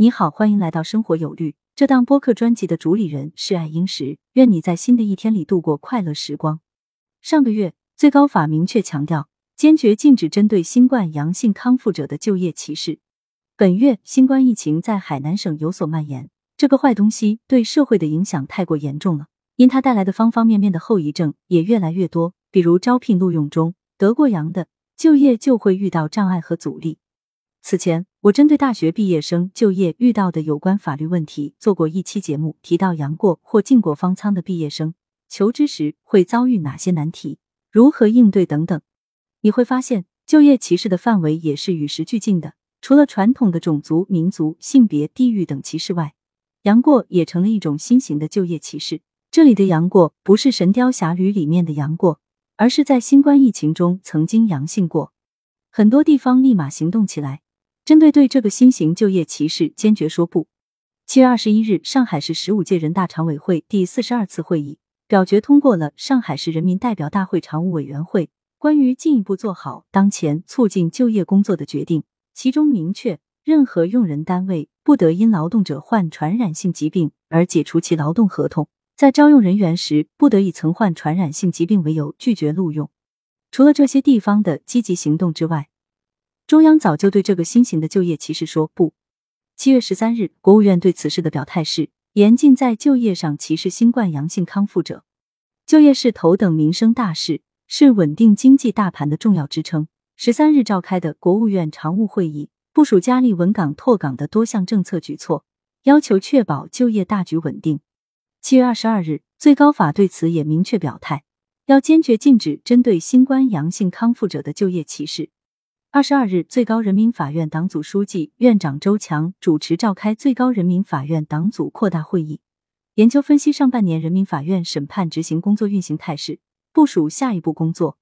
你好，欢迎来到生活有律。这档播客专辑的主理人是爱英石，愿你在新的一天里度过快乐时光。上个月，最高法明确强调，坚决禁止针对新冠阳性康复者的就业歧视。本月，新冠疫情在海南省有所蔓延，这个坏东西对社会的影响太过严重了，因它带来的方方面面的后遗症也越来越多，比如招聘录用中得过阳的就业就会遇到障碍和阻力。此前，我针对大学毕业生就业遇到的有关法律问题做过一期节目，提到杨过或进过方舱的毕业生求职时会遭遇哪些难题，如何应对等等。你会发现，就业歧视的范围也是与时俱进的。除了传统的种族、民族、性别、地域等歧视外，杨过也成了一种新型的就业歧视。这里的杨过不是《神雕侠侣》里面的杨过，而是在新冠疫情中曾经阳性过。很多地方立马行动起来。针对对这个新型就业歧视，坚决说不。七月二十一日，上海市十五届人大常委会第四十二次会议表决通过了上海市人民代表大会常务委员会关于进一步做好当前促进就业工作的决定，其中明确，任何用人单位不得因劳动者患传染性疾病而解除其劳动合同，在招用人员时不得以曾患传染性疾病为由拒绝录用。除了这些地方的积极行动之外，中央早就对这个新型的就业歧视说不。七月十三日，国务院对此事的表态是：严禁在就业上歧视新冠阳性康复者。就业是头等民生大事，是稳定经济大盘的重要支撑。十三日召开的国务院常务会议部署加力稳岗拓岗的多项政策举措，要求确保就业大局稳定。七月二十二日，最高法对此也明确表态，要坚决禁止针对新冠阳性康复者的就业歧视。二十二日，最高人民法院党组书记、院长周强主持召开最高人民法院党组扩大会议，研究分析上半年人民法院审判执行工作运行态势，部署下一步工作。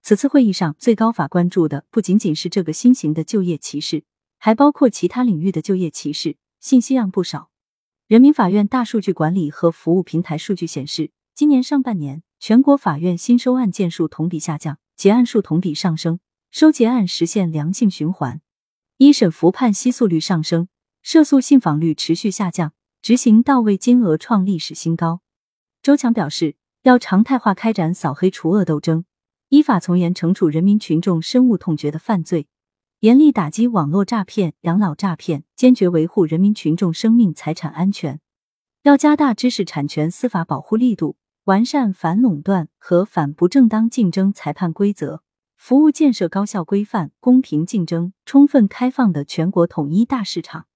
此次会议上，最高法关注的不仅仅是这个新型的就业歧视，还包括其他领域的就业歧视，信息量不少。人民法院大数据管理和服务平台数据显示，今年上半年全国法院新收案件数同比下降，结案数同比上升。收结案实现良性循环，一审复判息诉率上升，涉诉信访率持续下降，执行到位金额创历史新高。周强表示，要常态化开展扫黑除恶斗争，依法从严惩处人民群众深恶痛绝的犯罪，严厉打击网络诈骗、养老诈骗，坚决维护人民群众生命财产安全。要加大知识产权司法保护力度，完善反垄断和反不正当竞争裁判规则。服务建设高效、规范、公平竞争、充分开放的全国统一大市场。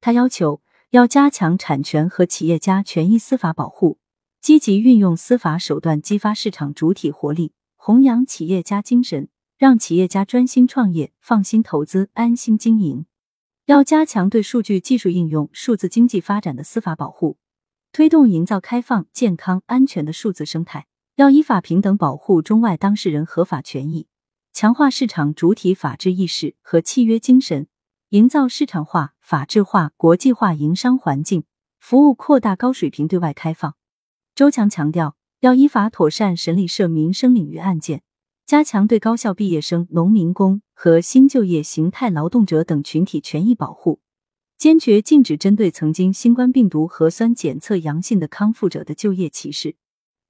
他要求要加强产权和企业家权益司法保护，积极运用司法手段激发市场主体活力，弘扬企业家精神，让企业家专心创业、放心投资、安心经营。要加强对数据技术应用、数字经济发展的司法保护，推动营造开放、健康、安全的数字生态。要依法平等保护中外当事人合法权益。强化市场主体法治意识和契约精神，营造市场化、法治化、国际化营商环境，服务扩大高水平对外开放。周强强调，要依法妥善审理涉民生领域案件，加强对高校毕业生、农民工和新就业形态劳动者等群体权益保护，坚决禁止针对曾经新冠病毒核酸检测阳性的康复者的就业歧视。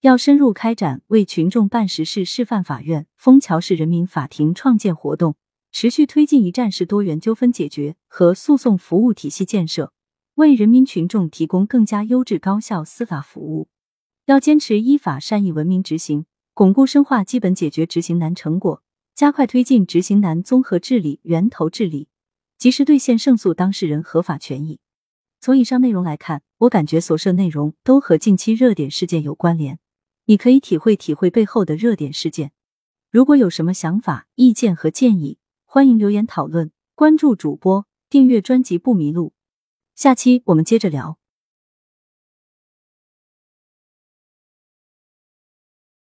要深入开展为群众办实事示范法院、枫桥市人民法庭创建活动，持续推进一站式多元纠纷解决和诉讼服务体系建设，为人民群众提供更加优质高效司法服务。要坚持依法善意文明执行，巩固深化基本解决执行难成果，加快推进执行难综合治理、源头治理，及时兑现胜诉当事人合法权益。从以上内容来看，我感觉所涉内容都和近期热点事件有关联。你可以体会体会背后的热点事件。如果有什么想法、意见和建议，欢迎留言讨论。关注主播，订阅专辑不迷路。下期我们接着聊。